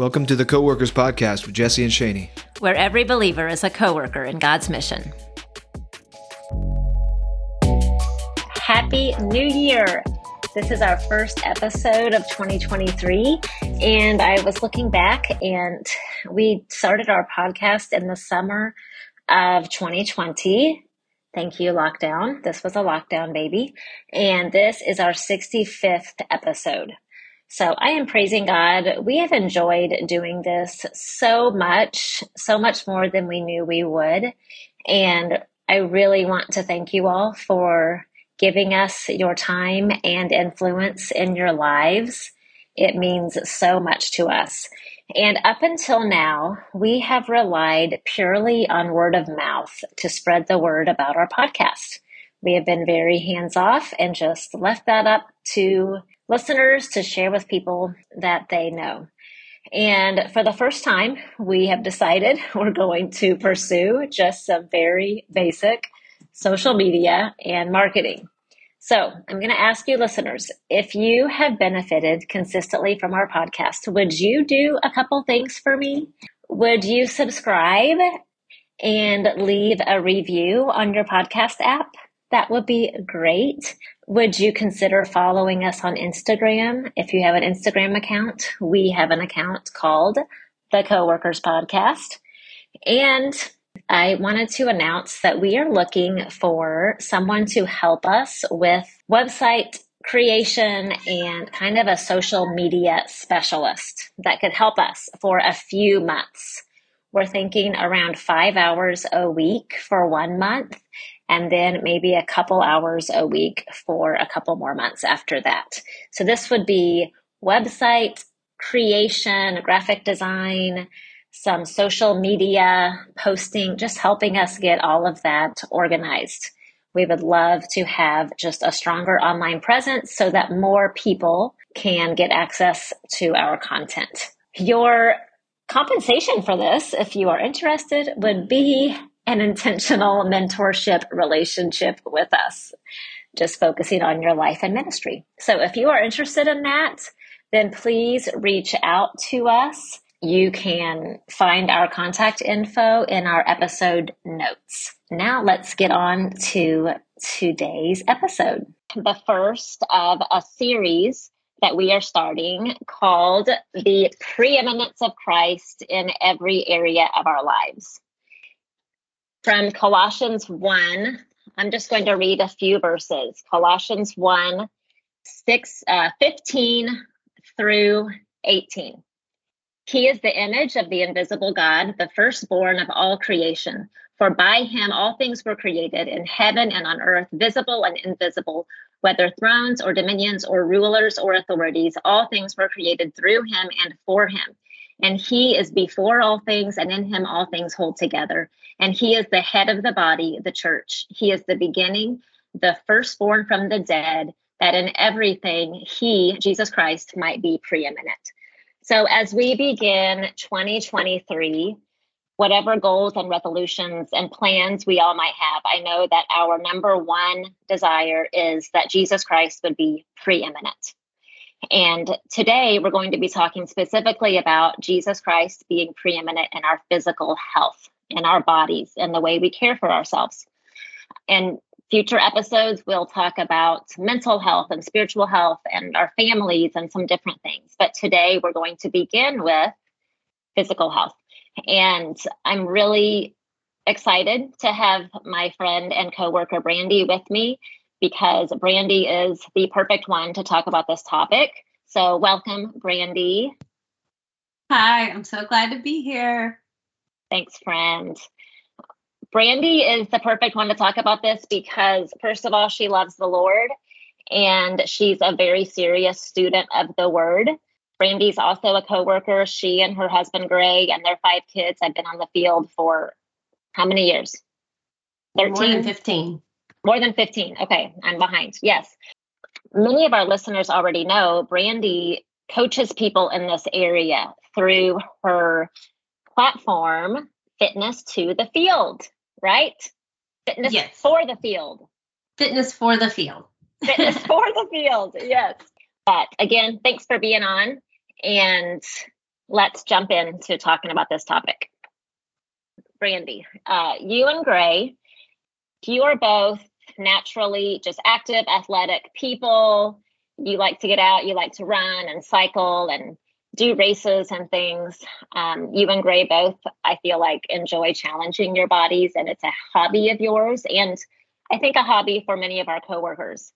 Welcome to the Coworkers Podcast with Jesse and Shanee, where every believer is a coworker in God's mission. Happy New Year! This is our first episode of 2023, and I was looking back, and we started our podcast in the summer of 2020. Thank you, lockdown. This was a lockdown baby. And this is our 65th episode. So I am praising God. We have enjoyed doing this so much, so much more than we knew we would. And I really want to thank you all for giving us your time and influence in your lives. It means so much to us. And up until now, we have relied purely on word of mouth to spread the word about our podcast. We have been very hands off and just left that up to listeners to share with people that they know. And for the first time, we have decided we're going to pursue just some very basic social media and marketing. So I'm going to ask you listeners, if you have benefited consistently from our podcast, would you do a couple things for me? Would you subscribe and leave a review on your podcast app? That would be great. Would you consider following us on Instagram? If you have an Instagram account, we have an account called the Coworkers Podcast. And I wanted to announce that we are looking for someone to help us with website creation and kind of a social media specialist that could help us for a few months. We're thinking around five hours a week for one month and then maybe a couple hours a week for a couple more months after that. So this would be website creation, graphic design, some social media posting, just helping us get all of that organized. We would love to have just a stronger online presence so that more people can get access to our content. Your compensation for this, if you are interested, would be an intentional mentorship relationship with us, just focusing on your life and ministry. So if you are interested in that, then please reach out to us. You can find our contact info in our episode notes. Now let's get on to today's episode. The first of a series that we are starting called The Preeminence of Christ in Every Area of Our Lives from Colossians 1. I'm just going to read a few verses. Colossians 1, 6, uh, 15 through 18. He is the image of the invisible God, the firstborn of all creation. For by him all things were created in heaven and on earth, visible and invisible, whether thrones or dominions or rulers or authorities, all things were created through him and for him. And he is before all things, and in him all things hold together. And he is the head of the body, the church. He is the beginning, the firstborn from the dead, that in everything he, Jesus Christ, might be preeminent. So as we begin 2023, whatever goals and resolutions and plans we all might have, I know that our number one desire is that Jesus Christ would be preeminent. And today we're going to be talking specifically about Jesus Christ being preeminent in our physical health, in our bodies, and the way we care for ourselves. And future episodes, we'll talk about mental health and spiritual health and our families and some different things. But today we're going to begin with physical health. And I'm really excited to have my friend and coworker Brandy with me because Brandy is the perfect one to talk about this topic. So, welcome, Brandy. Hi, I'm so glad to be here. Thanks, friend. Brandy is the perfect one to talk about this because, first of all, she loves the Lord and she's a very serious student of the Word. Brandy's also a coworker. She and her husband Greg and their five kids have been on the field for how many years? 13? More than 15. More than 15. Okay, I'm behind. Yes. Many of our listeners already know Brandy coaches people in this area through her platform, Fitness to the Field, right? Fitness yes. for the field. Fitness for the field. Fitness for the field, yes. But again, thanks for being on. And let's jump into talking about this topic. Brandy, uh, you and Gray, you are both naturally just active, athletic people. You like to get out, you like to run and cycle and do races and things. Um, you and Gray both, I feel like, enjoy challenging your bodies, and it's a hobby of yours, and I think a hobby for many of our coworkers.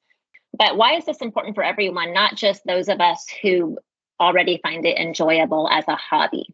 But why is this important for everyone, not just those of us who already find it enjoyable as a hobby?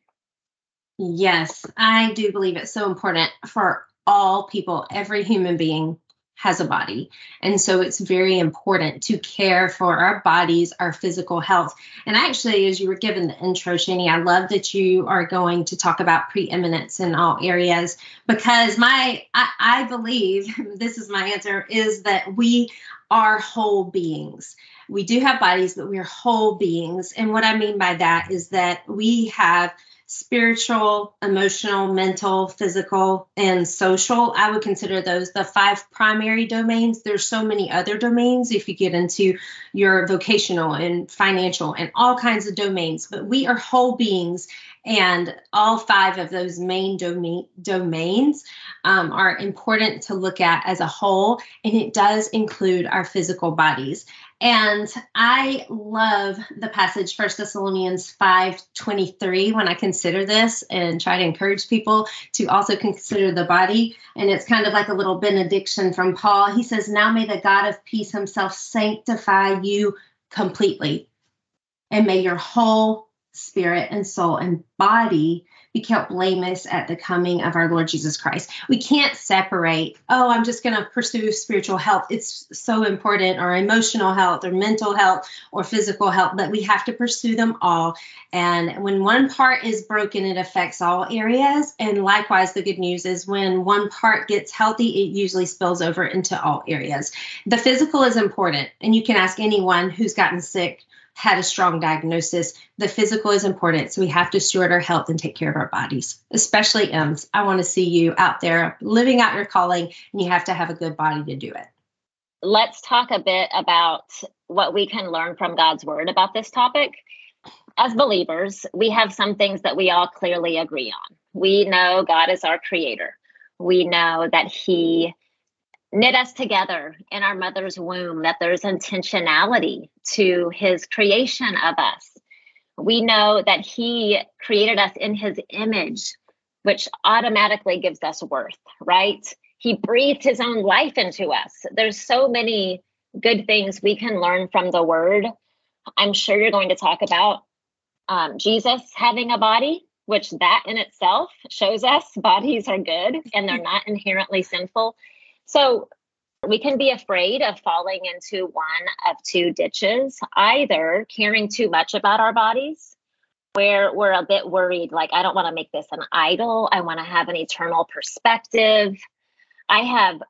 Yes, I do believe it's so important for all people, every human being has a body. And so it's very important to care for our bodies, our physical health. And actually, as you were given the intro, Shanee, I love that you are going to talk about preeminence in all areas because my, I, I believe, this is my answer, is that we are whole beings. We do have bodies, but we are whole beings. And what I mean by that is that we have spiritual, emotional, mental, physical, and social. I would consider those the five primary domains. There's so many other domains if you get into your vocational and financial and all kinds of domains, but we are whole beings and all five of those main domain, domains um, are important to look at as a whole, and it does include our physical bodies. And I love the passage First Thessalonians 5 23 when I consider this and try to encourage people to also consider the body. And it's kind of like a little benediction from Paul. He says, Now may the God of peace himself sanctify you completely, and may your whole spirit and soul and body be kept blameless at the coming of our Lord Jesus Christ. We can't separate, oh, I'm just going to pursue spiritual health. It's so important, or emotional health, or mental health, or physical health, but we have to pursue them all. And when one part is broken, it affects all areas. And likewise, the good news is when one part gets healthy, it usually spills over into all areas. The physical is important, and you can ask anyone who's gotten sick had a strong diagnosis. The physical is important. So we have to steward our health and take care of our bodies, especially M's. I want to see you out there living out your calling, and you have to have a good body to do it. Let's talk a bit about what we can learn from God's word about this topic. As believers, we have some things that we all clearly agree on. We know God is our creator. We know that He knit us together in our mother's womb, that there's intentionality to his creation of us. We know that he created us in his image, which automatically gives us worth, right? He breathed his own life into us. There's so many good things we can learn from the word. I'm sure you're going to talk about um, Jesus having a body, which that in itself shows us bodies are good and they're not inherently sinful. So we can be afraid of falling into one of two ditches, either caring too much about our bodies, where we're a bit worried, like, I don't want to make this an idol. I want to have an eternal perspective. I have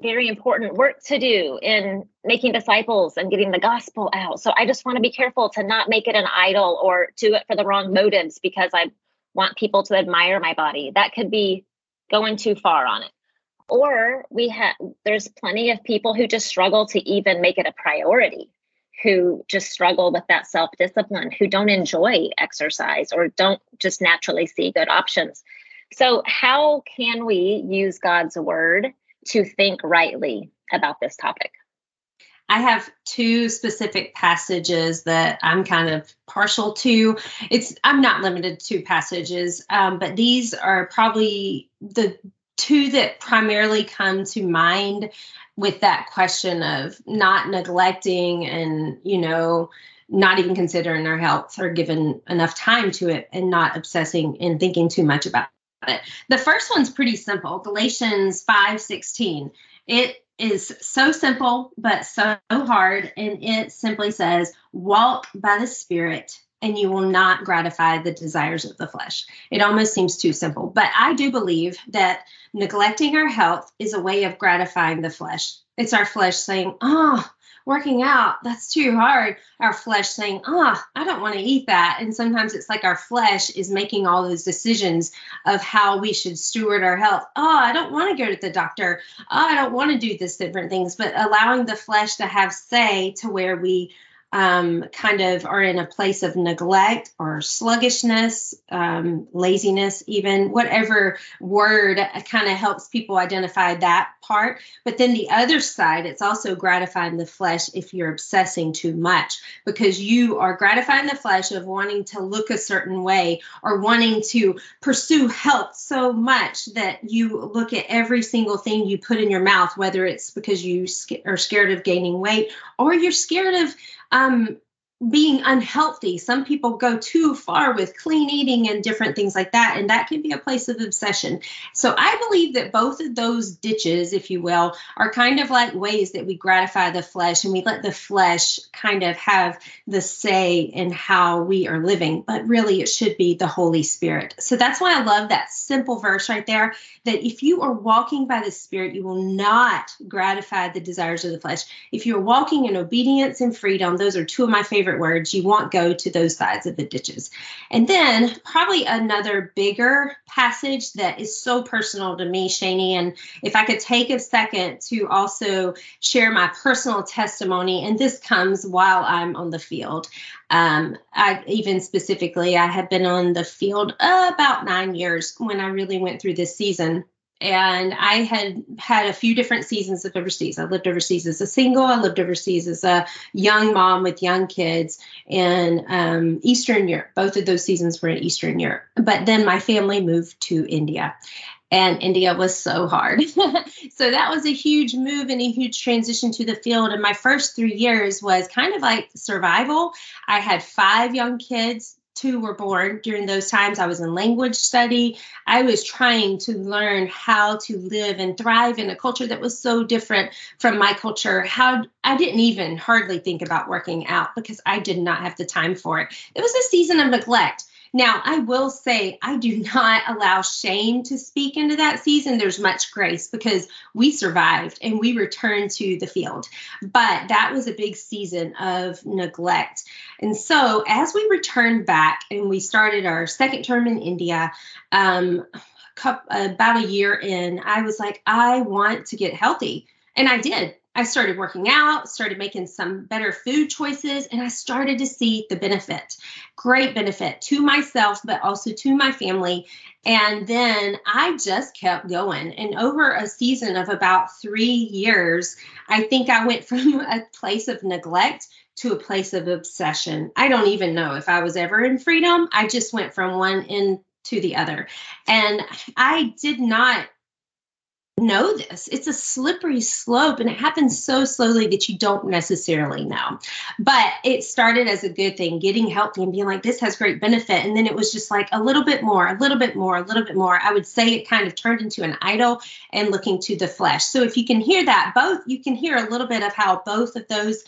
very important work to do in making disciples and getting the gospel out. So I just want to be careful to not make it an idol or do it for the wrong motives because I want people to admire my body. That could be going too far on it or we have there's plenty of people who just struggle to even make it a priority who just struggle with that self discipline who don't enjoy exercise or don't just naturally see good options so how can we use god's word to think rightly about this topic I have two specific passages that I'm kind of partial to. It's I'm not limited to passages, um, but these are probably the two that primarily come to mind with that question of not neglecting and you know not even considering our health or giving enough time to it and not obsessing and thinking too much about it. The first one's pretty simple galatians 5 16 it is so simple but so hard and it simply says walk by the spirit and you will not gratify the desires of the flesh. It almost seems too simple, but I do believe that neglecting our health is a way of gratifying the flesh. It's our flesh saying, Oh, working out, that's too hard. Our flesh saying, Oh, I don't want to eat that. And sometimes it's like our flesh is making all those decisions of how we should steward our health. Oh, I don't want to go to the doctor. Oh, I don't want to do this different things, but allowing the flesh to have say to where we um, kind of are in a place of neglect or sluggishness, um, laziness, even whatever word kind of helps people identify that part. But then the other side, it's also gratifying the flesh if you're obsessing too much because you are gratifying the flesh of wanting to look a certain way or wanting to pursue health so much that you look at every single thing you put in your mouth, whether it's because you are scared of gaining weight or you're scared of um, being unhealthy. Some people go too far with clean eating and different things like that, and that can be a place of obsession. So I believe that both of those ditches, if you will, are kind of like ways that we gratify the flesh and we let the flesh kind of have the say in how we are living, but really it should be the Holy Spirit. So that's why I love that simple verse right there that if you are walking by the Spirit, you will not gratify the desires of the flesh. If you're walking in obedience and freedom, those are two of my favorite favorite words, you won't go to those sides of the ditches. And then probably another bigger passage that is so personal to me, Shanee, and if I could take a second to also share my personal testimony, and this comes while I'm on the field. Um, I even specifically, I had been on the field about nine years when I really went through this season and I had had a few different seasons of overseas. I lived overseas as a single. I lived overseas as a young mom with young kids in um, Eastern Europe. Both of those seasons were in Eastern Europe. But then my family moved to India, and India was so hard. so that was a huge move and a huge transition to the field. And my first three years was kind of like survival. I had five young kids, two were born during those times. I was in language study. I was trying to learn how to live and thrive in a culture that was so different from my culture. How I didn't even hardly think about working out because I did not have the time for it. It was a season of neglect. Now, I will say I do not allow shame to speak into that season. There's much grace because we survived and we returned to the field. But that was a big season of neglect. And so, as we returned back and we started our second term in India, um, about a year in, I was like, I want to get healthy. And I did. I started working out, started making some better food choices, and I started to see the benefit great benefit to myself, but also to my family. And then I just kept going. And over a season of about three years, I think I went from a place of neglect to a place of obsession. I don't even know if I was ever in freedom. I just went from one end to the other. And I did not know this. It's a slippery slope and it happens so slowly that you don't necessarily know. But it started as a good thing, getting healthy and being like, this has great benefit. And then it was just like a little bit more, a little bit more, a little bit more. I would say it kind of turned into an idol and looking to the flesh. So if you can hear that, both, you can hear a little bit of how both of those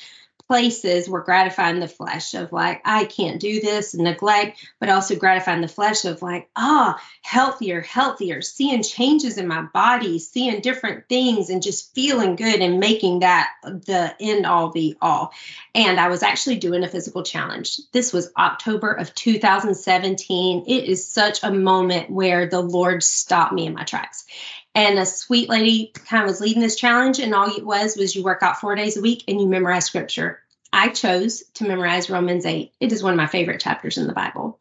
places were gratifying the flesh of like i can't do this neglect but also gratifying the flesh of like ah oh, healthier healthier seeing changes in my body seeing different things and just feeling good and making that the end all be all. And i was actually doing a physical challenge. This was october of 2017 it is such a moment where the lord stopped me in my tracks and a sweet lady kind of was leading this challenge and all it was was you work out four days a week and you memorize scripture i chose to memorize romans 8 it is one of my favorite chapters in the bible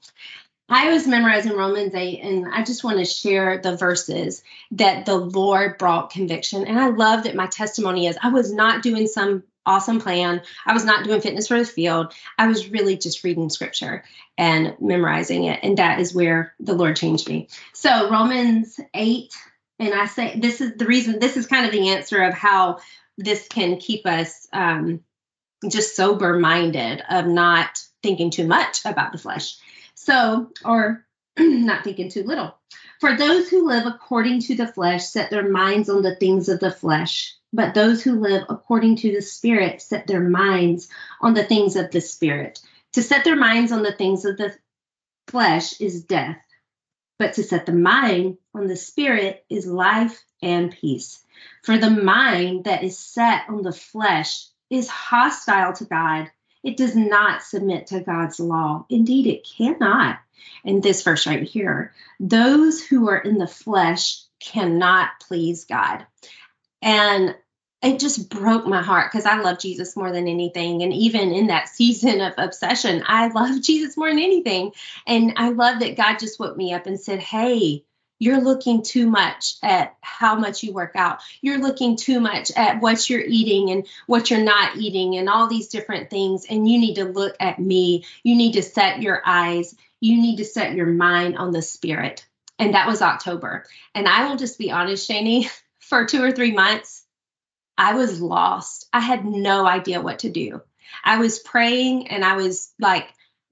i was memorizing romans 8 and i just want to share the verses that the lord brought conviction and i love that my testimony is i was not doing some awesome plan. I was not doing fitness for the field. I was really just reading scripture and memorizing it. And that is where the Lord changed me. So, Romans 8 and I say this is the reason, this is kind of the answer of how this can keep us um, just sober minded of not thinking too much about the flesh. So, or not thinking too little. For those who live according to the flesh set their minds on the things of the flesh, but those who live according to the Spirit set their minds on the things of the Spirit. To set their minds on the things of the flesh is death, but to set the mind on the spirit is life and peace. For the mind that is set on the flesh is hostile to God. It does not submit to God's law. Indeed, it cannot. And this verse right here those who are in the flesh cannot please God. And it just broke my heart because I love Jesus more than anything. And even in that season of obsession, I love Jesus more than anything. And I love that God just woke me up and said, Hey, you're looking too much at how much you work out. You're looking too much at what you're eating and what you're not eating and all these different things. And you need to look at me. You need to set your eyes, you need to set your mind on the spirit. And that was October. And I will just be honest, Shanee, for two or three months, I was lost. I had no idea what to do. I was praying and I was like,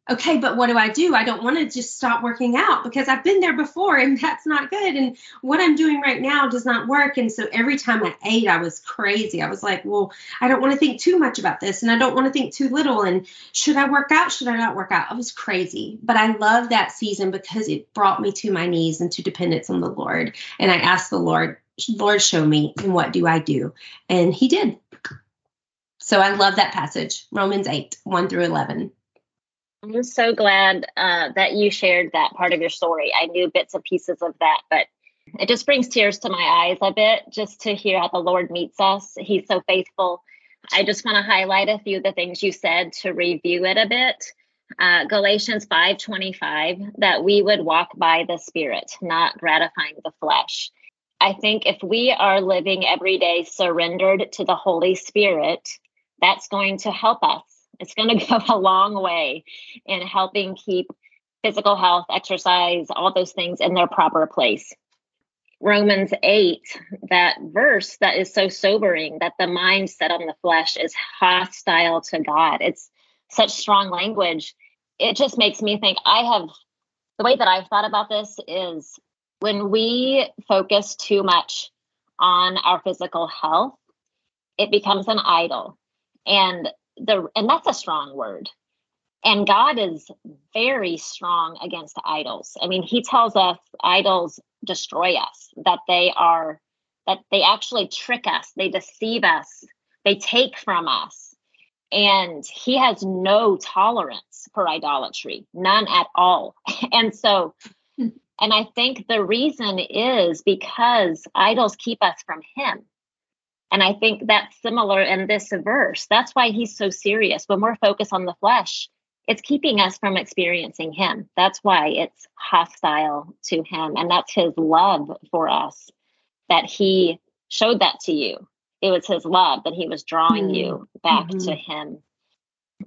okay, but what do I do? I don't want to just stop working out because I've been there before and that's not good. And what I'm doing right now does not work. And so every time I ate, I was crazy. I was like, well, I don't want to think too much about this and I don't want to think too little. And should I work out? Should I not work out? I was crazy. But I love that season because it brought me to my knees and to dependence on the Lord. And I asked the Lord, Lord, show me, and what do I do? And he did. So I love that passage, Romans 8, 1 through 11. I'm so glad uh, that you shared that part of your story. I knew bits and pieces of that, but it just brings tears to my eyes a bit just to hear how the Lord meets us. He's so faithful. I just want to highlight a few of the things you said to review it a bit. Uh, Galatians 5:25 that we would walk by the spirit, not gratifying the flesh. I think if we are living every day surrendered to the Holy Spirit, that's going to help us. It's going to go a long way in helping keep physical health, exercise, all those things in their proper place. Romans 8, that verse that is so sobering that the mind set on the flesh is hostile to God. It's such strong language. It just makes me think I have the way that I've thought about this is when we focus too much on our physical health, it becomes an idol. And the and that's a strong word. And God is very strong against idols. I mean, he tells us idols destroy us, that they are that they actually trick us, they deceive us, they take from us. And he has no tolerance for idolatry, none at all. And so and I think the reason is because idols keep us from Him. And I think that's similar in this verse. That's why he's so serious. When we're focused on the flesh, it's keeping us from experiencing Him. That's why it's hostile to Him. And that's His love for us that He showed that to you. It was His love that He was drawing mm-hmm. you back mm-hmm. to Him.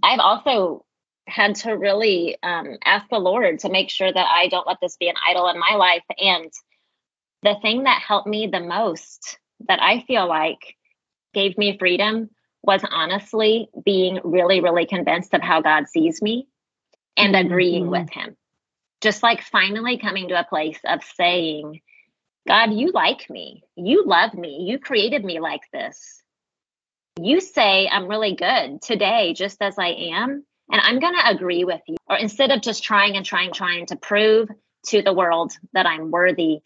I've also had to really um, ask the Lord to make sure that I don't let this be an idol in my life. And the thing that helped me the most, that I feel like gave me freedom, was honestly being really, really convinced of how God sees me and mm-hmm. agreeing with Him. Just like finally coming to a place of saying, God, you like me. You love me. You created me like this. You say I'm really good today, just as I am. And I'm going to agree with you. Or instead of just trying and trying, trying to prove to the world that I'm worthy,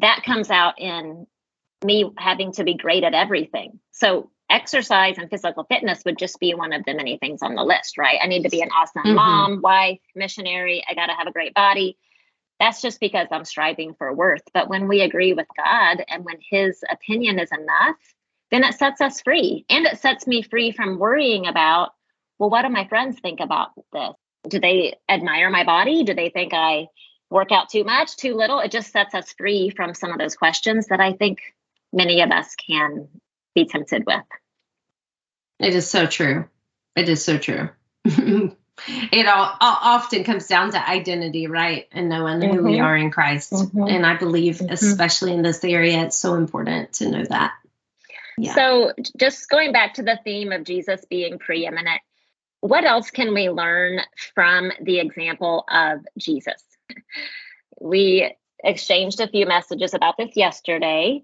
that comes out in me having to be great at everything. So, exercise and physical fitness would just be one of the many things on the list, right? I need to be an awesome mm-hmm. mom, wife, missionary. I got to have a great body. That's just because I'm striving for worth. But when we agree with God and when His opinion is enough, then it sets us free. And it sets me free from worrying about well, what do my friends think about this? Do they admire my body? Do they think I work out too much, too little? It just sets us free from some of those questions that I think many of us can be tempted with. It is so true. It is so true. it all, often comes down to identity, right? And knowing mm-hmm. who we mm-hmm. are in Christ. Mm-hmm. And I believe, mm-hmm. especially in this area, it's so important to know that. Yeah. So, just going back to the theme of Jesus being preeminent, what else can we learn from the example of Jesus? We exchanged a few messages about this yesterday,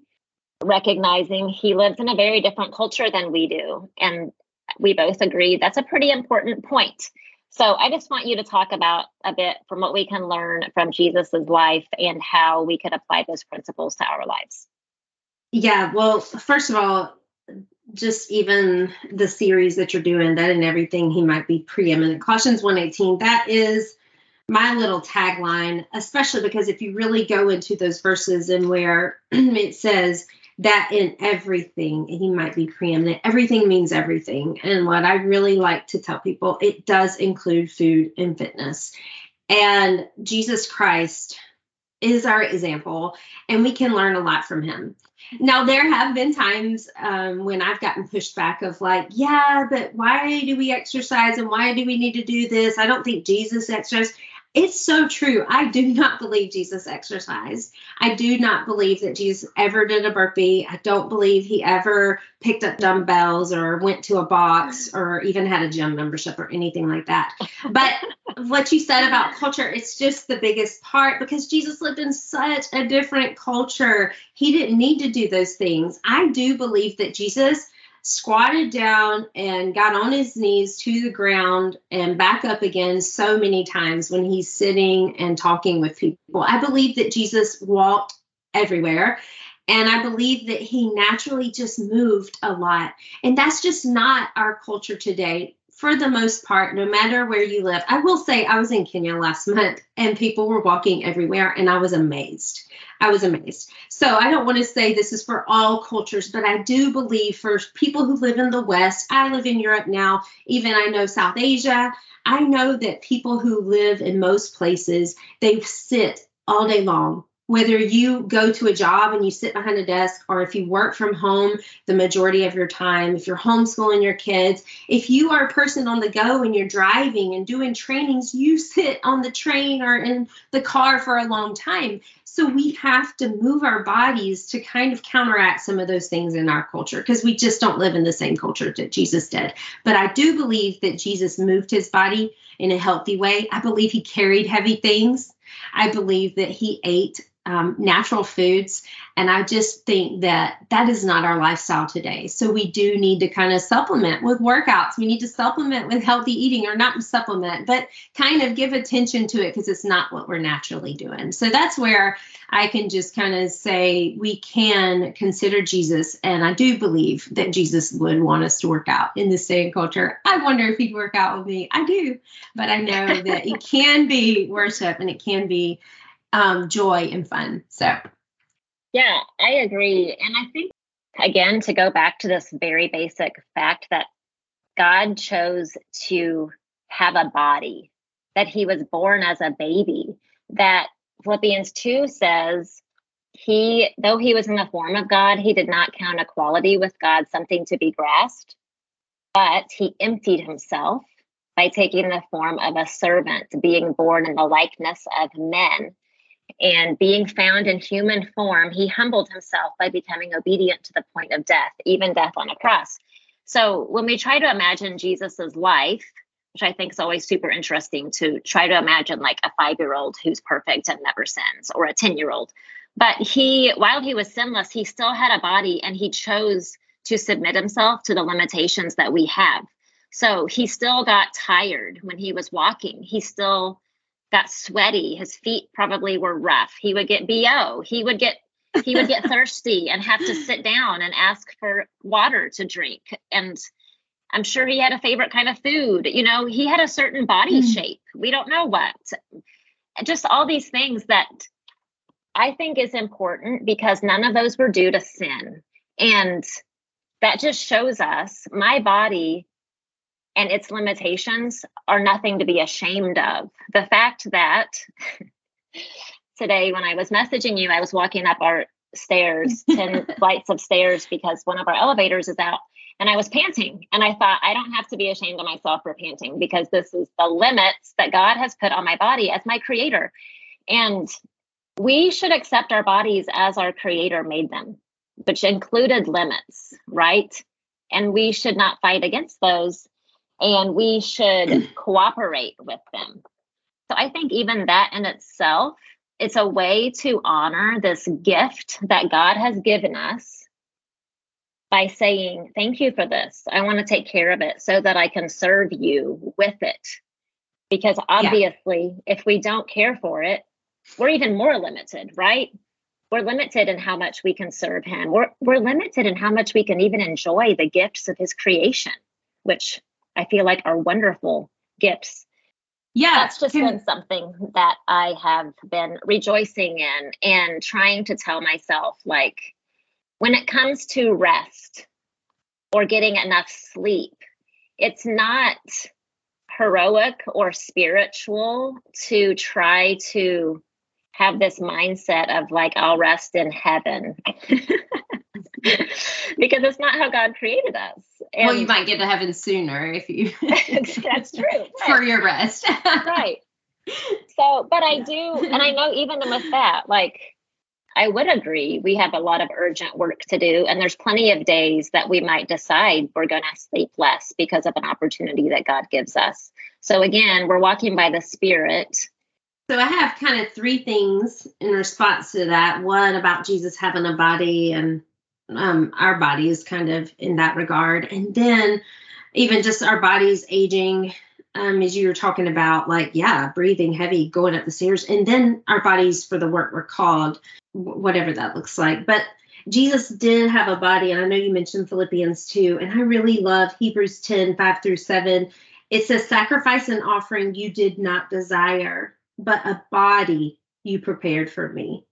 recognizing he lives in a very different culture than we do. And we both agree that's a pretty important point. So I just want you to talk about a bit from what we can learn from Jesus's life and how we could apply those principles to our lives. Yeah, well, first of all, just even the series that you're doing, that and everything, he might be preeminent. Colossians 118, that is my little tagline, especially because if you really go into those verses and where it says, that in everything he might be preeminent. Everything means everything. And what I really like to tell people, it does include food and fitness. And Jesus Christ is our example, and we can learn a lot from him. Now, there have been times um, when I've gotten pushed back of like, yeah, but why do we exercise and why do we need to do this? I don't think Jesus exercised. It's so true. I do not believe Jesus exercised. I do not believe that Jesus ever did a burpee. I don't believe he ever picked up dumbbells or went to a box or even had a gym membership or anything like that. But what you said about culture, it's just the biggest part because Jesus lived in such a different culture. He didn't need to do those things. I do believe that Jesus squatted down and got on his knees to the ground and back up again so many times when he's sitting and talking with people. I believe that Jesus walked everywhere. And I believe that he naturally just moved a lot. And that's just not our culture today for the most part, no matter where you live. I will say I was in Kenya last month and people were walking everywhere and I was amazed. I was amazed. So I don't want to say this is for all cultures, but I do believe for people who live in the West, I live in Europe now, even I know South Asia. I know that people who live in most places, they sit all day long whether you go to a job and you sit behind a desk or if you work from home the majority of your time, if you're homeschooling your kids, if you are a person on the go and you're driving and doing trainings, you sit on the train or in the car for a long time. So we have to move our bodies to kind of counteract some of those things in our culture because we just don't live in the same culture that Jesus did. But I do believe that Jesus moved his body in a healthy way. I believe he carried heavy things. I believe that he ate um, natural foods. And I just think that that is not our lifestyle today. So we do need to kind of supplement with workouts. We need to supplement with healthy eating, or not supplement, but kind of give attention to it because it's not what we're naturally doing. So that's where I can just kind of say we can consider Jesus. And I do believe that Jesus would want us to work out in this day and culture. I wonder if he'd work out with me. I do. But I know that it can be worship and it can be um, joy and fun. So, yeah, I agree. And I think, again, to go back to this very basic fact that God chose to have a body, that he was born as a baby, that Philippians 2 says, he, though he was in the form of God, he did not count equality with God something to be grasped, but he emptied himself by taking the form of a servant, being born in the likeness of men. And being found in human form, he humbled himself by becoming obedient to the point of death, even death on a cross. So when we try to imagine Jesus's life, which I think is always super interesting to try to imagine like a five year old who's perfect and never sins, or a 10 year old. But he, while he was sinless, he still had a body and he chose to submit himself to the limitations that we have. So he still got tired when he was walking. He still got sweaty. His feet probably were rough. He would get BO. He would get he would get thirsty and have to sit down and ask for water to drink. And I'm sure he had a favorite kind of food. You know, he had a certain body mm. shape. We don't know what. Just all these things that I think is important because none of those were due to sin. And that just shows us my body and its limitations are nothing to be ashamed of. The fact that today, when I was messaging you, I was walking up our stairs, 10 flights of stairs, because one of our elevators is out and I was panting. And I thought, I don't have to be ashamed of myself for panting because this is the limits that God has put on my body as my creator. And we should accept our bodies as our creator made them, which included limits, right? And we should not fight against those and we should cooperate with them. So I think even that in itself, it's a way to honor this gift that God has given us by saying, Thank you for this. I want to take care of it so that I can serve you with it. Because obviously, yeah. if we don't care for it, we're even more limited, right? We're limited in how much we can serve Him. We're, we're limited in how much we can even enjoy the gifts of His creation, which I feel like are wonderful gifts. Yeah, that's just been something that I have been rejoicing in and trying to tell myself like when it comes to rest or getting enough sleep, it's not heroic or spiritual to try to have this mindset of like, I'll rest in heaven. because it's not how God created us. And well, you might get to heaven sooner if you. that's true. Right. For your rest. right. So, but I do, and I know even with that, like, I would agree. We have a lot of urgent work to do, and there's plenty of days that we might decide we're going to sleep less because of an opportunity that God gives us. So, again, we're walking by the Spirit. So, I have kind of three things in response to that. One about Jesus having a body and um, our bodies kind of in that regard. And then even just our bodies aging, um, as you were talking about, like, yeah, breathing heavy, going up the stairs, and then our bodies for the work we're called, whatever that looks like. But Jesus did have a body, and I know you mentioned Philippians 2, and I really love Hebrews 10 5 through 7. It says, Sacrifice and offering you did not desire, but a body you prepared for me.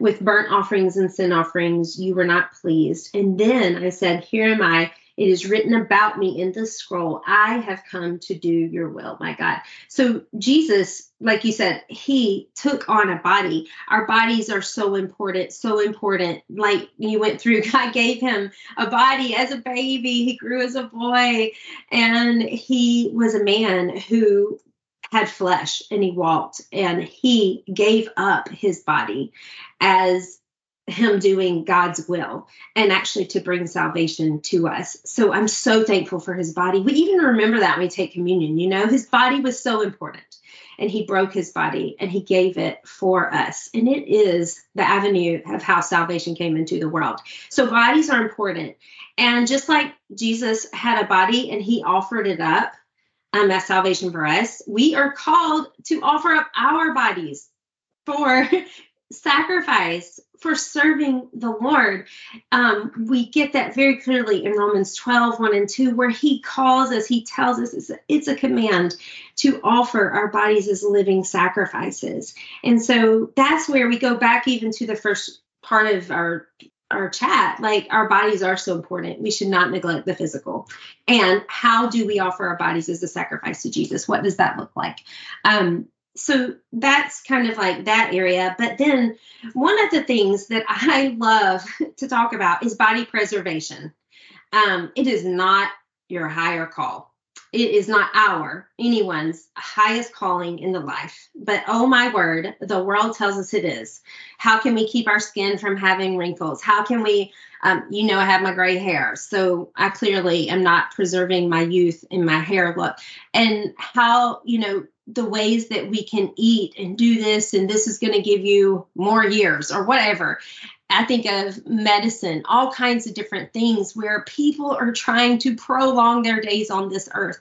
With burnt offerings and sin offerings, you were not pleased. And then I said, Here am I. It is written about me in the scroll. I have come to do your will, my God. So, Jesus, like you said, he took on a body. Our bodies are so important, so important. Like you went through, God gave him a body as a baby. He grew as a boy, and he was a man who had flesh and he walked and he gave up his body as him doing God's will and actually to bring salvation to us. So I'm so thankful for his body. We even remember that when we take communion. You know, his body was so important and he broke his body and he gave it for us. And it is the avenue of how salvation came into the world. So bodies are important. And just like Jesus had a body and he offered it up um, salvation for us, we are called to offer up our bodies for sacrifice for serving the Lord. Um, we get that very clearly in Romans 12, 1 and 2, where he calls us, he tells us it's a, it's a command to offer our bodies as living sacrifices. And so that's where we go back even to the first part of our our chat like our bodies are so important. We should not neglect the physical. And how do we offer our bodies as a sacrifice to jesus? What does that look like? Um, so that's kind of like that area. But then one of the things that i love to talk about is body preservation. Um, it is not your higher call it is not our anyone's highest calling in the life. But oh my word the world tells us it is. How can we keep our skin from having wrinkles? How can we um, you know i have my gray hair? So i clearly am not preserving my youth in my hair look. And how you know the ways that we can eat and do this and this is going to give you more years or whatever I think of medicine, all kinds of different things where people are trying to prolong their days on this earth.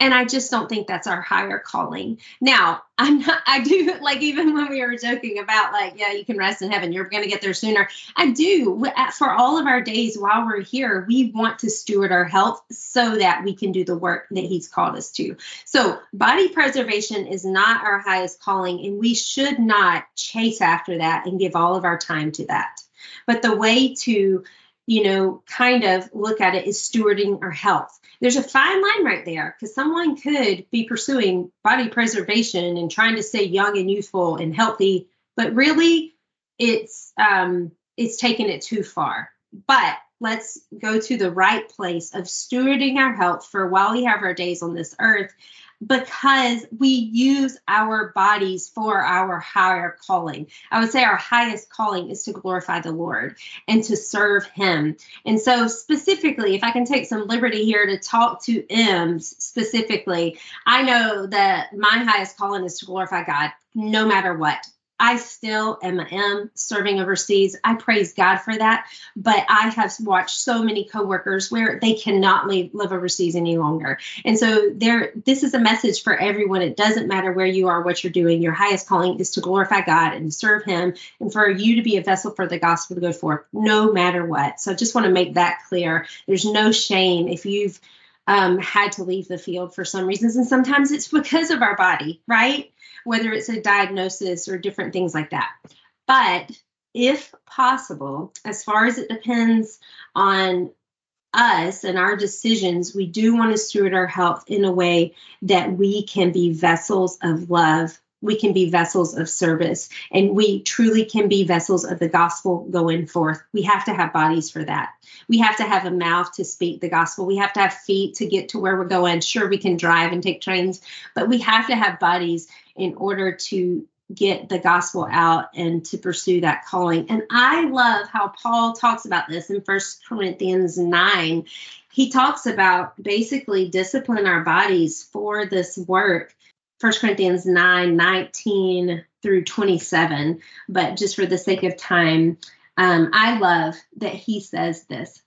And I just don't think that's our higher calling. Now, I'm not, I do like, even when we were joking about, like, yeah, you can rest in heaven, you're going to get there sooner. I do. For all of our days while we're here, we want to steward our health so that we can do the work that He's called us to. So, body preservation is not our highest calling, and we should not chase after that and give all of our time to that. But the way to you know, kind of look at it is stewarding our health. There's a fine line right there because someone could be pursuing body preservation and trying to stay young and youthful and healthy, but really it's um it's taking it too far. But let's go to the right place of stewarding our health for while we have our days on this earth because we use our bodies for our higher calling. I would say our highest calling is to glorify the Lord and to serve Him. And so, specifically, if I can take some liberty here to talk to M's specifically, I know that my highest calling is to glorify God no matter what. I still am, am serving overseas. I praise God for that. But I have watched so many coworkers where they cannot live, live overseas any longer. And so there, this is a message for everyone. It doesn't matter where you are, what you're doing. Your highest calling is to glorify God and serve Him and for you to be a vessel for the gospel to go forth, no matter what. So I just want to make that clear. There's no shame if you've um, had to leave the field for some reasons. And sometimes it's because of our body, right? Whether it's a diagnosis or different things like that. But if possible, as far as it depends on us and our decisions, we do want to steward our health in a way that we can be vessels of love. We can be vessels of service, and we truly can be vessels of the gospel going forth. We have to have bodies for that. We have to have a mouth to speak the gospel. We have to have feet to get to where we're going. Sure, we can drive and take trains, but we have to have bodies in order to get the gospel out and to pursue that calling. And I love how Paul talks about this in First Corinthians 9. He talks about basically discipline our bodies for this work. First Corinthians 9, 19 through 27. But just for the sake of time, um, I love that he says this.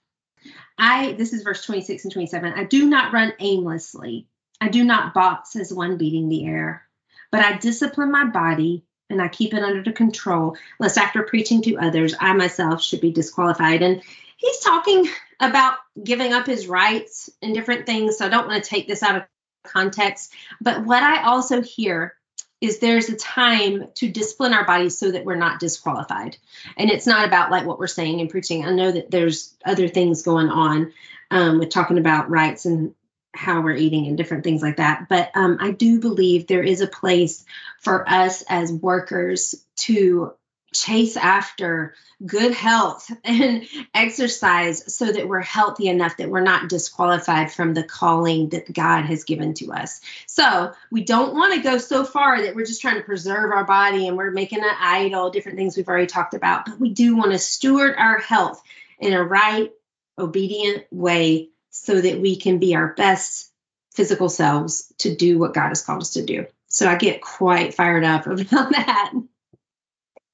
I this is verse 26 and 27. I do not run aimlessly. I do not box as one beating the air but I discipline my body and I keep it under control, lest after preaching to others, I myself should be disqualified. And he's talking about giving up his rights and different things. So I don't want to take this out of context. But what I also hear is there's a time to discipline our bodies so that we're not disqualified. And it's not about like what we're saying and preaching. I know that there's other things going on um, with talking about rights and how we're eating and different things like that. But um, I do believe there is a place for us as workers to chase after good health and exercise so that we're healthy enough that we're not disqualified from the calling that God has given to us. So we don't want to go so far that we're just trying to preserve our body and we're making an idol, different things we've already talked about, but we do want to steward our health in a right, obedient way so that we can be our best physical selves to do what God has called us to do. So I get quite fired up about that.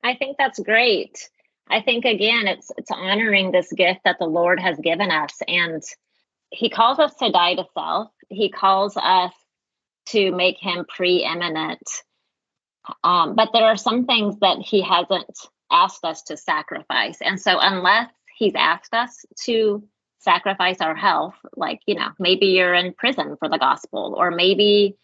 I think that's great. I think again it's it's honoring this gift that the Lord has given us and he calls us to die to self. He calls us to make him preeminent. Um, but there are some things that he hasn't asked us to sacrifice. And so unless he's asked us to sacrifice our health like you know maybe you're in prison for the gospel or maybe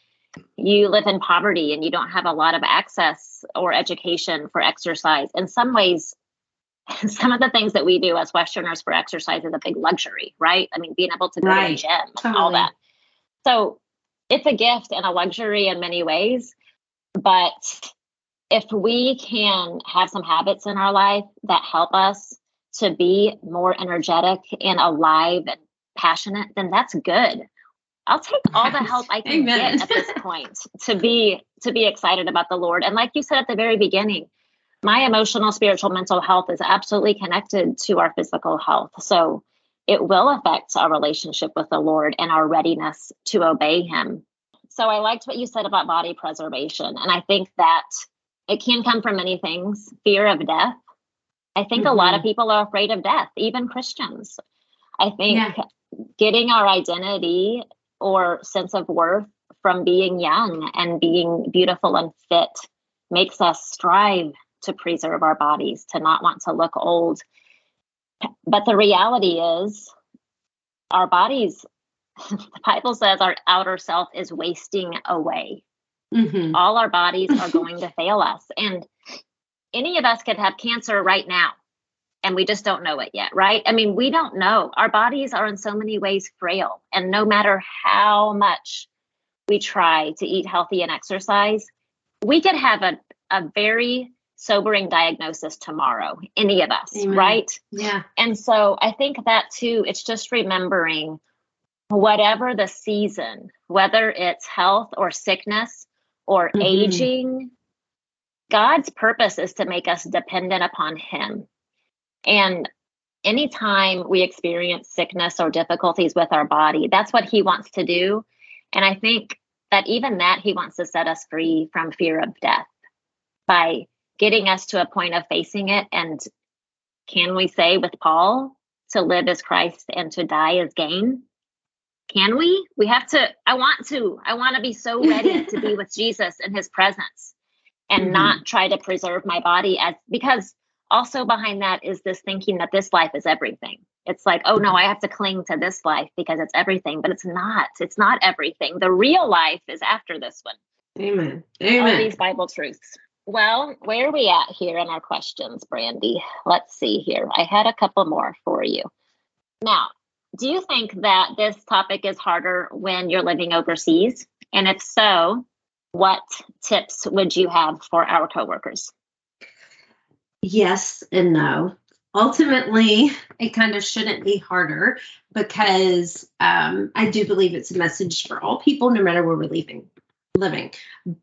you live in poverty and you don't have a lot of access or education for exercise in some ways some of the things that we do as westerners for exercise is a big luxury right i mean being able to go right. to the gym totally. all that so it's a gift and a luxury in many ways but if we can have some habits in our life that help us to be more energetic and alive and passionate, then that's good. I'll take all the help I can Amen. get at this point to be to be excited about the Lord. And like you said at the very beginning, my emotional, spiritual, mental health is absolutely connected to our physical health. So it will affect our relationship with the Lord and our readiness to obey him. So I liked what you said about body preservation. And I think that it can come from many things fear of death, I think mm-hmm. a lot of mm-hmm. people are afraid of death, even Christians. I think yeah. getting our identity or sense of worth from being young and being beautiful and fit makes us strive to preserve our bodies, to not want to look old. But the reality is, our bodies, the Bible says our outer self is wasting away. Mm-hmm. All our bodies are going to fail us. And any of us could have cancer right now and we just don't know it yet, right? I mean, we don't know. Our bodies are in so many ways frail. And no matter how much we try to eat healthy and exercise, we could have a, a very sobering diagnosis tomorrow, any of us, Amen. right? Yeah. And so I think that too, it's just remembering whatever the season, whether it's health or sickness or mm-hmm. aging, God's purpose is to make us dependent upon Him. And anytime we experience sickness or difficulties with our body, that's what He wants to do. And I think that even that He wants to set us free from fear of death by getting us to a point of facing it. And can we say with Paul, to live as Christ and to die as gain? Can we? We have to. I want to. I want to be so ready to be with Jesus in his presence and mm-hmm. not try to preserve my body as because also behind that is this thinking that this life is everything. It's like, oh no, mm-hmm. I have to cling to this life because it's everything, but it's not. It's not everything. The real life is after this one. Amen. Amen. All these Bible truths. Well, where are we at here in our questions, Brandy? Let's see here. I had a couple more for you. Now, do you think that this topic is harder when you're living overseas? And if so, what tips would you have for our coworkers? Yes and no. Ultimately, it kind of shouldn't be harder because um, I do believe it's a message for all people, no matter where we're leaving, living.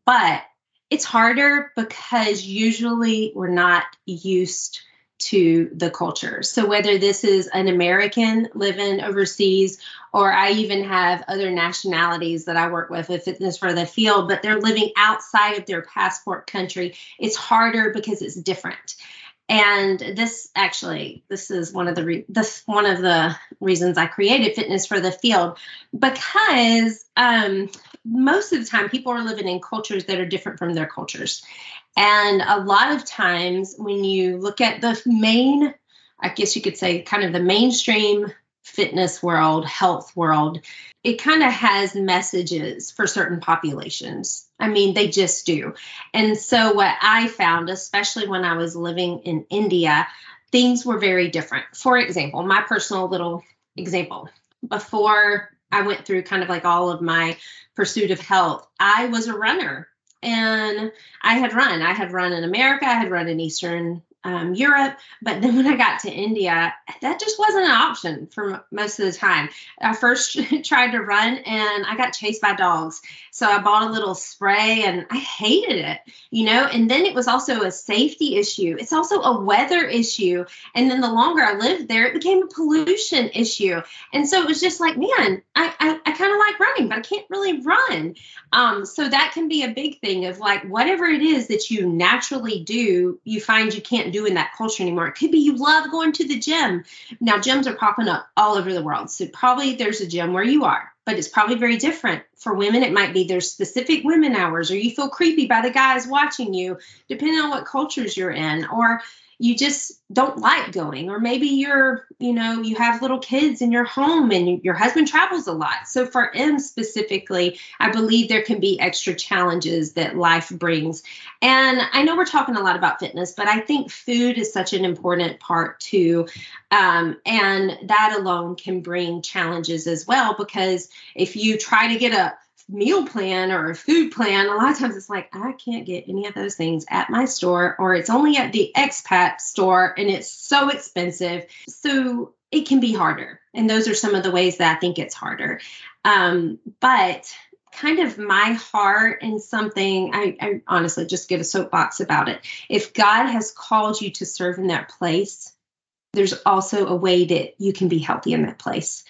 But it's harder because usually we're not used to the culture. So whether this is an American living overseas, or I even have other nationalities that I work with with Fitness for the Field, but they're living outside of their passport country, it's harder because it's different. And this actually, this is one of the re- this one of the reasons I created Fitness for the Field because um, most of the time people are living in cultures that are different from their cultures. And a lot of times when you look at the main, I guess you could say, kind of the mainstream fitness world, health world, it kind of has messages for certain populations. I mean, they just do. And so, what I found, especially when I was living in India, things were very different. For example, my personal little example before I went through kind of like all of my pursuit of health, I was a runner and I had run. I had run in America, I had run in Eastern um, Europe. But then when I got to India, that just wasn't an option for most of the time. I first tried to run and I got chased by dogs. So I bought a little spray and I hated it, you know. And then it was also a safety issue, it's also a weather issue. And then the longer I lived there, it became a pollution issue. And so it was just like, man, I, I, I kind of like running, but I can't really run. Um, so that can be a big thing of like whatever it is that you naturally do, you find you can't do in that culture anymore. It could be you love going to the gym. Now, gyms are popping up all over the world. So probably there's a gym where you are, but it's probably very different. For women, it might be there's specific women hours, or you feel creepy by the guys watching you, depending on what cultures you're in. Or you just don't like going. Or maybe you're you know you have little kids in your home and your husband travels a lot. So for m specifically i believe there can be extra challenges that life brings. And i know we're talking a lot about fitness but i think food is such an important part too. Um, and that alone can bring challenges as well because if you try to get a meal plan or a food plan, a lot of times it's like, I can't get any of those things at my store, or it's only at the expat store and it's so expensive. So it can be harder. And those are some of the ways that I think it's harder. Um, but kind of my heart and something I, I honestly just get a soapbox about it. If God has called you to serve in that place, there's also a way that you can be healthy in that place.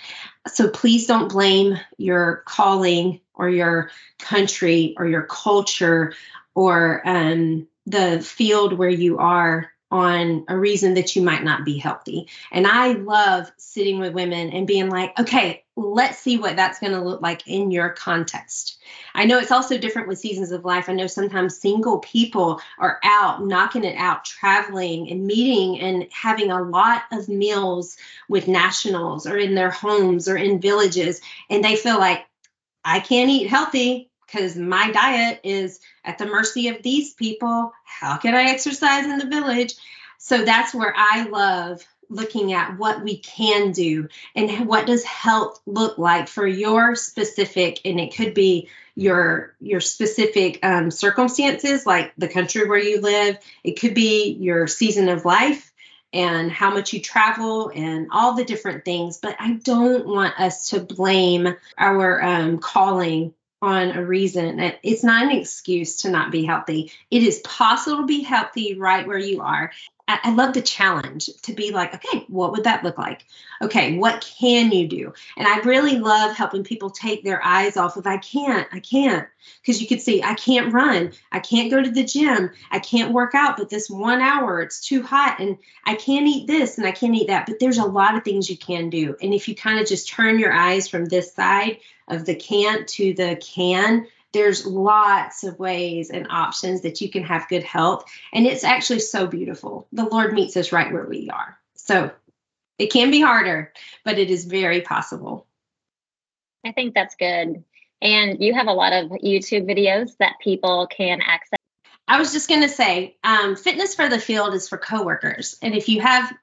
So please don't blame your calling or your country or your culture or um, the field where you are on a reason that you might not be healthy. And I love sitting with women and being like, okay, let's see what that's going to look like in your context. I know it's also different with seasons of life. I know sometimes single people are out knocking it out, traveling and meeting and having a lot of meals with nationals or in their homes or in villages. And they feel like, I can't eat healthy because my diet is at the mercy of these people. How can I exercise in the village? So that's where I love looking at what we can do and what does health look like for your specific and it could be your your specific um, circumstances like the country where you live it could be your season of life and how much you travel and all the different things but i don't want us to blame our um, calling on a reason. It's not an excuse to not be healthy. It is possible to be healthy right where you are. I love the challenge to be like, okay, what would that look like? Okay, what can you do? And I really love helping people take their eyes off of, I can't, I can't. Because you could see, I can't run, I can't go to the gym, I can't work out, but this one hour, it's too hot, and I can't eat this and I can't eat that. But there's a lot of things you can do. And if you kind of just turn your eyes from this side of the can't to the can, there's lots of ways and options that you can have good health. And it's actually so beautiful. The Lord meets us right where we are. So it can be harder, but it is very possible. I think that's good. And you have a lot of YouTube videos that people can access. I was just going to say, um, fitness for the field is for coworkers, and if you have,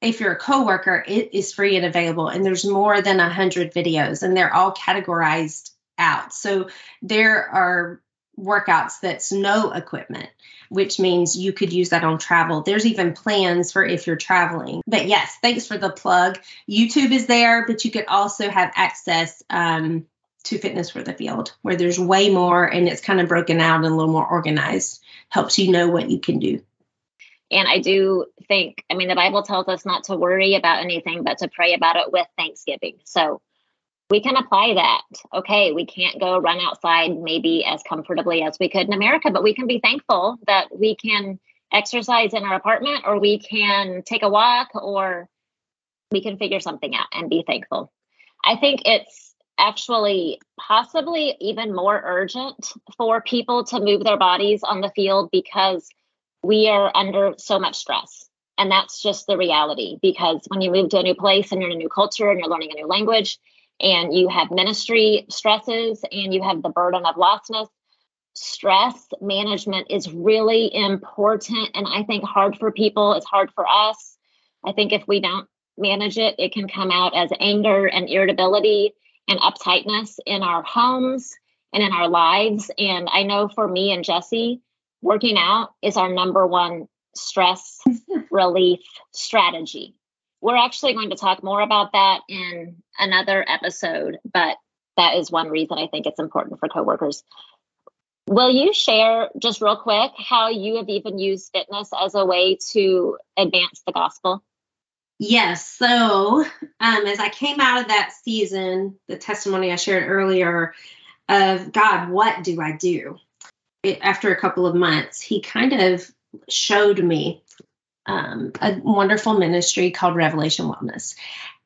if you're a coworker, it is free and available, and there's more than a hundred videos, and they're all categorized out. So there are workouts that's no equipment, which means you could use that on travel. There's even plans for if you're traveling. But yes, thanks for the plug. YouTube is there, but you could also have access. Um, to Fitness for the Field, where there's way more and it's kind of broken out and a little more organized, helps you know what you can do. And I do think, I mean, the Bible tells us not to worry about anything, but to pray about it with thanksgiving. So we can apply that. Okay, we can't go run outside maybe as comfortably as we could in America, but we can be thankful that we can exercise in our apartment or we can take a walk or we can figure something out and be thankful. I think it's actually possibly even more urgent for people to move their bodies on the field because we are under so much stress. And that's just the reality because when you move to a new place and you're in a new culture and you're learning a new language and you have ministry stresses and you have the burden of lostness, stress management is really important and I think hard for people. It's hard for us. I think if we don't manage it, it can come out as anger and irritability and uptightness in our homes and in our lives. And I know for me and Jesse, working out is our number one stress relief strategy. We're actually going to talk more about that in another episode, but that is one reason I think it's important for coworkers. Will you share just real quick how you have even used fitness as a way to advance the gospel? Yes. So, um, as I came out of that season, the testimony I shared earlier of God, what do I do? It, after a couple of months, He kind of showed me um, a wonderful ministry called Revelation Wellness.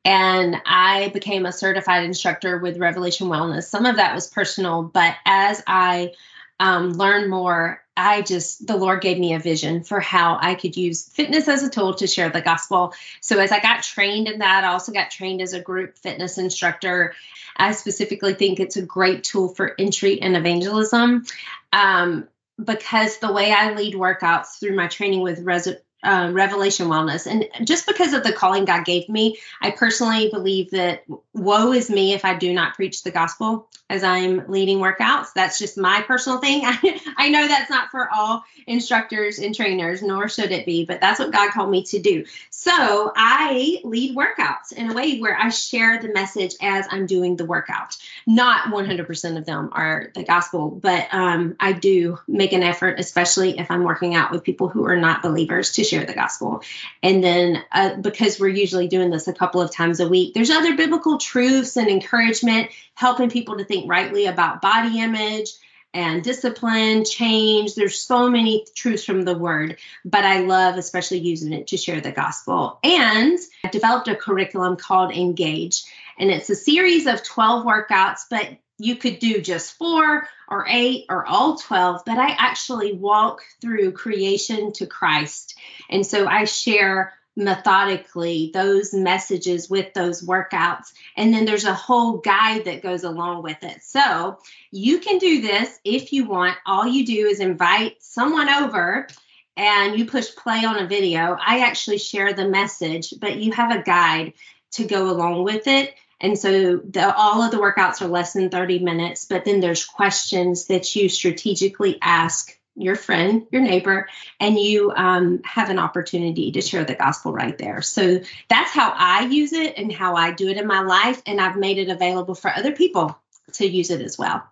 And I became a certified instructor with Revelation Wellness. Some of that was personal, but as I um, learned more I just, the Lord gave me a vision for how I could use fitness as a tool to share the gospel. So, as I got trained in that, I also got trained as a group fitness instructor. I specifically think it's a great tool for entry and evangelism um, because the way I lead workouts through my training with res- uh, Revelation Wellness. And just because of the calling God gave me, I personally believe that woe is me if I do not preach the gospel as I'm leading workouts. That's just my personal thing. I, I know that's not for all instructors and trainers, nor should it be, but that's what God called me to do. So I lead workouts in a way where I share the message as I'm doing the workout. Not 100% of them are the gospel, but um, I do make an effort, especially if I'm working out with people who are not believers, to share the gospel. And then uh, because we're usually doing this a couple of times a week, there's other biblical truths and encouragement, helping people to think rightly about body image and discipline, change. There's so many truths from the word, but I love especially using it to share the gospel. And I developed a curriculum called Engage, and it's a series of 12 workouts, but you could do just four or eight or all 12, but I actually walk through creation to Christ. And so I share methodically those messages with those workouts. And then there's a whole guide that goes along with it. So you can do this if you want. All you do is invite someone over and you push play on a video. I actually share the message, but you have a guide to go along with it. And so the, all of the workouts are less than 30 minutes, but then there's questions that you strategically ask your friend, your neighbor, and you um, have an opportunity to share the gospel right there. So that's how I use it and how I do it in my life. And I've made it available for other people to use it as well.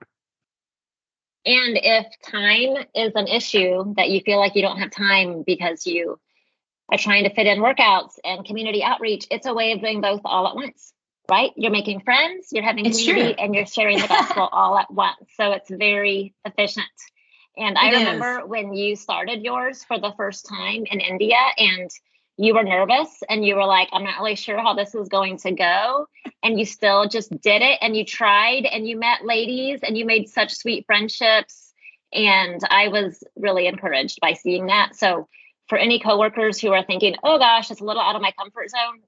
And if time is an issue that you feel like you don't have time because you are trying to fit in workouts and community outreach, it's a way of doing both all at once, right? You're making friends, you're having it's community, true. and you're sharing the gospel all at once. So it's very efficient. And I remember is. when you started yours for the first time in India and you were nervous and you were like, I'm not really sure how this is going to go. And you still just did it and you tried and you met ladies and you made such sweet friendships. And I was really encouraged by seeing that. So, for any coworkers who are thinking, oh gosh, it's a little out of my comfort zone,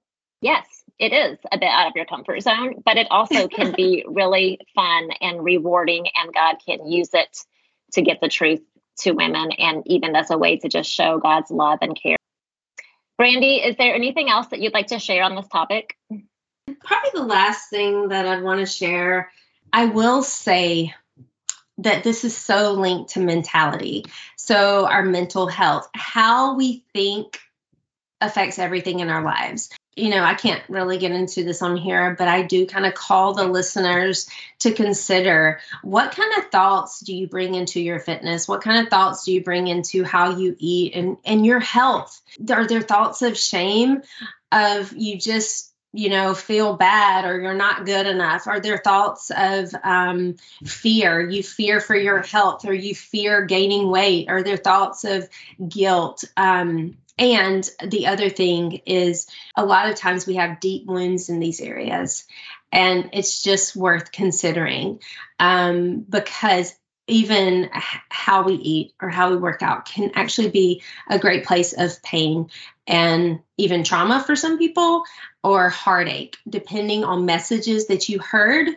yes, it is a bit out of your comfort zone, but it also can be really fun and rewarding, and God can use it to get the truth to women and even as a way to just show God's love and care. Brandy, is there anything else that you'd like to share on this topic? Probably the last thing that I'd want to share, I will say that this is so linked to mentality. So, our mental health, how we think affects everything in our lives you know, I can't really get into this on here, but I do kind of call the listeners to consider what kind of thoughts do you bring into your fitness? What kind of thoughts do you bring into how you eat and, and your health? Are there thoughts of shame, of you just, you know, feel bad or you're not good enough? Are there thoughts of um, fear? You fear for your health or you fear gaining weight? Are there thoughts of guilt? Um, and the other thing is, a lot of times we have deep wounds in these areas, and it's just worth considering um, because even how we eat or how we work out can actually be a great place of pain and even trauma for some people or heartache, depending on messages that you heard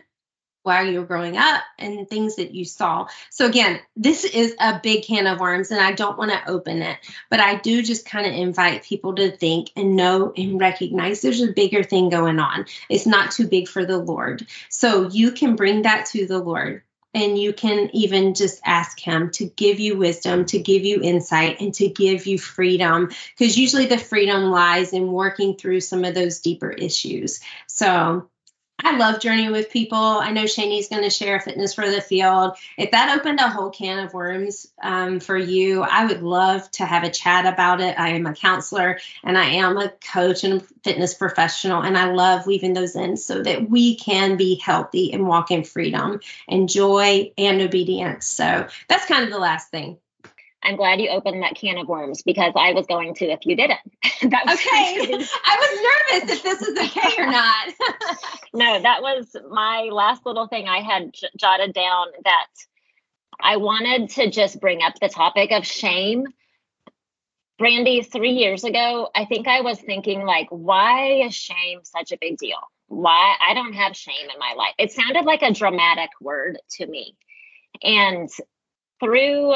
while you were growing up and things that you saw. So, again, this is a big can of worms and I don't want to open it, but I do just kind of invite people to think and know and recognize there's a bigger thing going on. It's not too big for the Lord. So, you can bring that to the Lord. And you can even just ask him to give you wisdom, to give you insight, and to give you freedom. Because usually the freedom lies in working through some of those deeper issues. So I love journeying with people. I know Shanee's going to share fitness for the field. If that opened a whole can of worms um, for you, I would love to have a chat about it. I am a counselor and I am a coach and fitness professional, and I love weaving those in so that we can be healthy and walk in freedom and joy and obedience. So that's kind of the last thing. I'm glad you opened that can of worms because I was going to if you didn't. that was okay. I was nervous if this is okay or not. no, that was my last little thing I had j- jotted down that I wanted to just bring up the topic of shame. Brandy, three years ago, I think I was thinking, like, why is shame such a big deal? Why I don't have shame in my life. It sounded like a dramatic word to me. And through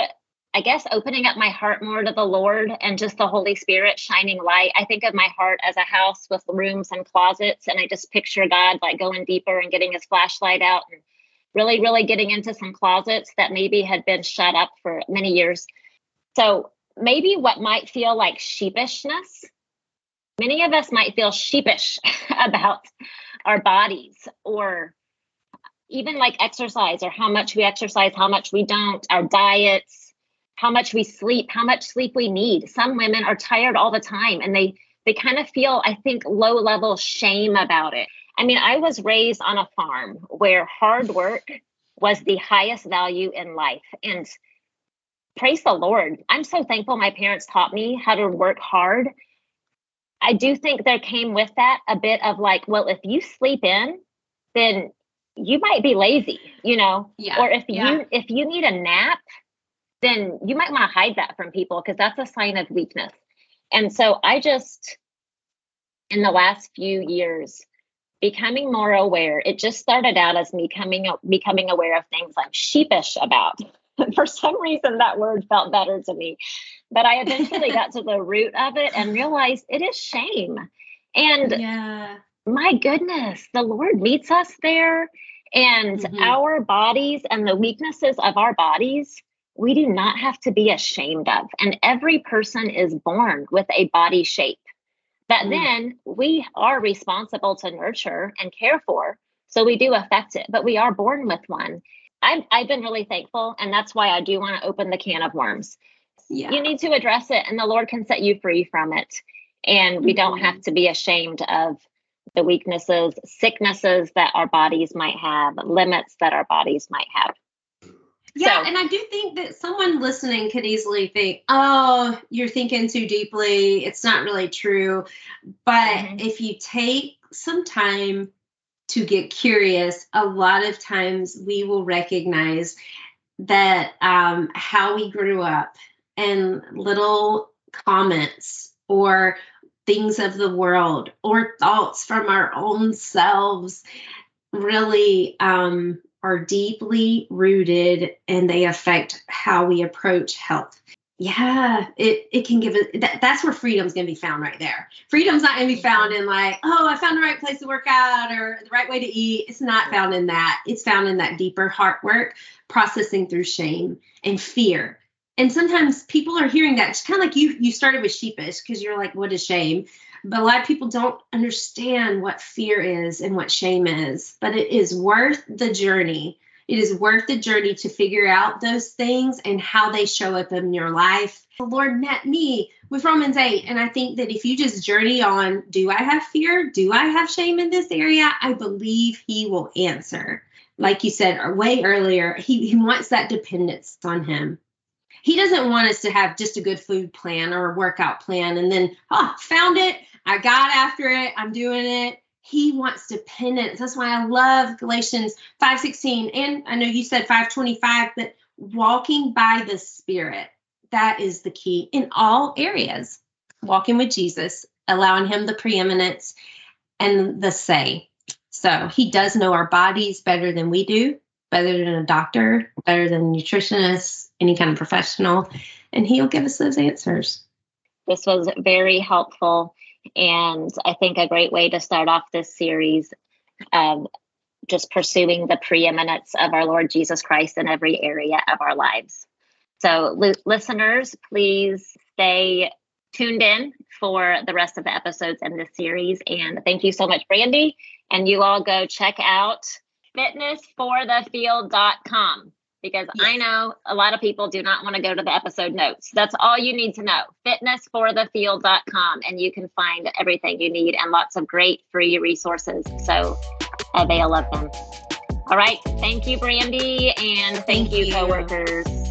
I guess opening up my heart more to the Lord and just the Holy Spirit shining light. I think of my heart as a house with rooms and closets, and I just picture God like going deeper and getting his flashlight out and really, really getting into some closets that maybe had been shut up for many years. So maybe what might feel like sheepishness, many of us might feel sheepish about our bodies or even like exercise or how much we exercise, how much we don't, our diets how much we sleep, how much sleep we need. Some women are tired all the time and they they kind of feel I think low level shame about it. I mean, I was raised on a farm where hard work was the highest value in life and praise the Lord. I'm so thankful my parents taught me how to work hard. I do think there came with that a bit of like, well, if you sleep in, then you might be lazy, you know? Yeah. Or if yeah. you if you need a nap, then you might want to hide that from people because that's a sign of weakness. And so I just, in the last few years, becoming more aware, it just started out as me coming, becoming aware of things I'm sheepish about. For some reason, that word felt better to me. But I eventually got to the root of it and realized it is shame. And yeah. my goodness, the Lord meets us there. And mm-hmm. our bodies and the weaknesses of our bodies we do not have to be ashamed of. And every person is born with a body shape that mm. then we are responsible to nurture and care for. So we do affect it, but we are born with one. I've, I've been really thankful, and that's why I do want to open the can of worms. Yeah. You need to address it, and the Lord can set you free from it. And we mm-hmm. don't have to be ashamed of the weaknesses, sicknesses that our bodies might have, limits that our bodies might have. Yeah, so, and I do think that someone listening could easily think, "Oh, you're thinking too deeply. It's not really true." But mm-hmm. if you take some time to get curious, a lot of times we will recognize that um, how we grew up and little comments or things of the world or thoughts from our own selves really um, are deeply rooted and they affect how we approach health. Yeah it, it can give it that, that's where freedom's going to be found right there. Freedom's not going to be found in like oh i found the right place to work out or the right way to eat. It's not found in that. It's found in that deeper heart work processing through shame and fear. And sometimes people are hearing that it's kind of like you you started with sheepish because you're like what is shame but a lot of people don't understand what fear is and what shame is but it is worth the journey it is worth the journey to figure out those things and how they show up in your life. The Lord met me with Romans 8. And I think that if you just journey on, do I have fear? Do I have shame in this area? I believe He will answer. Like you said uh, way earlier, He, he wants that dependence on Him. He doesn't want us to have just a good food plan or a workout plan and then, oh, found it. I got after it. I'm doing it he wants dependence. That's why I love Galatians 5:16 and I know you said 5:25 but walking by the spirit that is the key in all areas. Walking with Jesus, allowing him the preeminence and the say. So, he does know our bodies better than we do, better than a doctor, better than a nutritionist, any kind of professional, and he'll give us those answers. This was very helpful and I think a great way to start off this series, um, just pursuing the preeminence of our Lord Jesus Christ in every area of our lives. So, li- listeners, please stay tuned in for the rest of the episodes in this series. And thank you so much, Brandy. And you all go check out fitnessforthefield.com because yes. I know a lot of people do not want to go to the episode notes. That's all you need to know. Fitnessforthefield.com and you can find everything you need and lots of great free resources. So avail of them. All right. Thank you, Brandy. And thank, thank you, you, coworkers.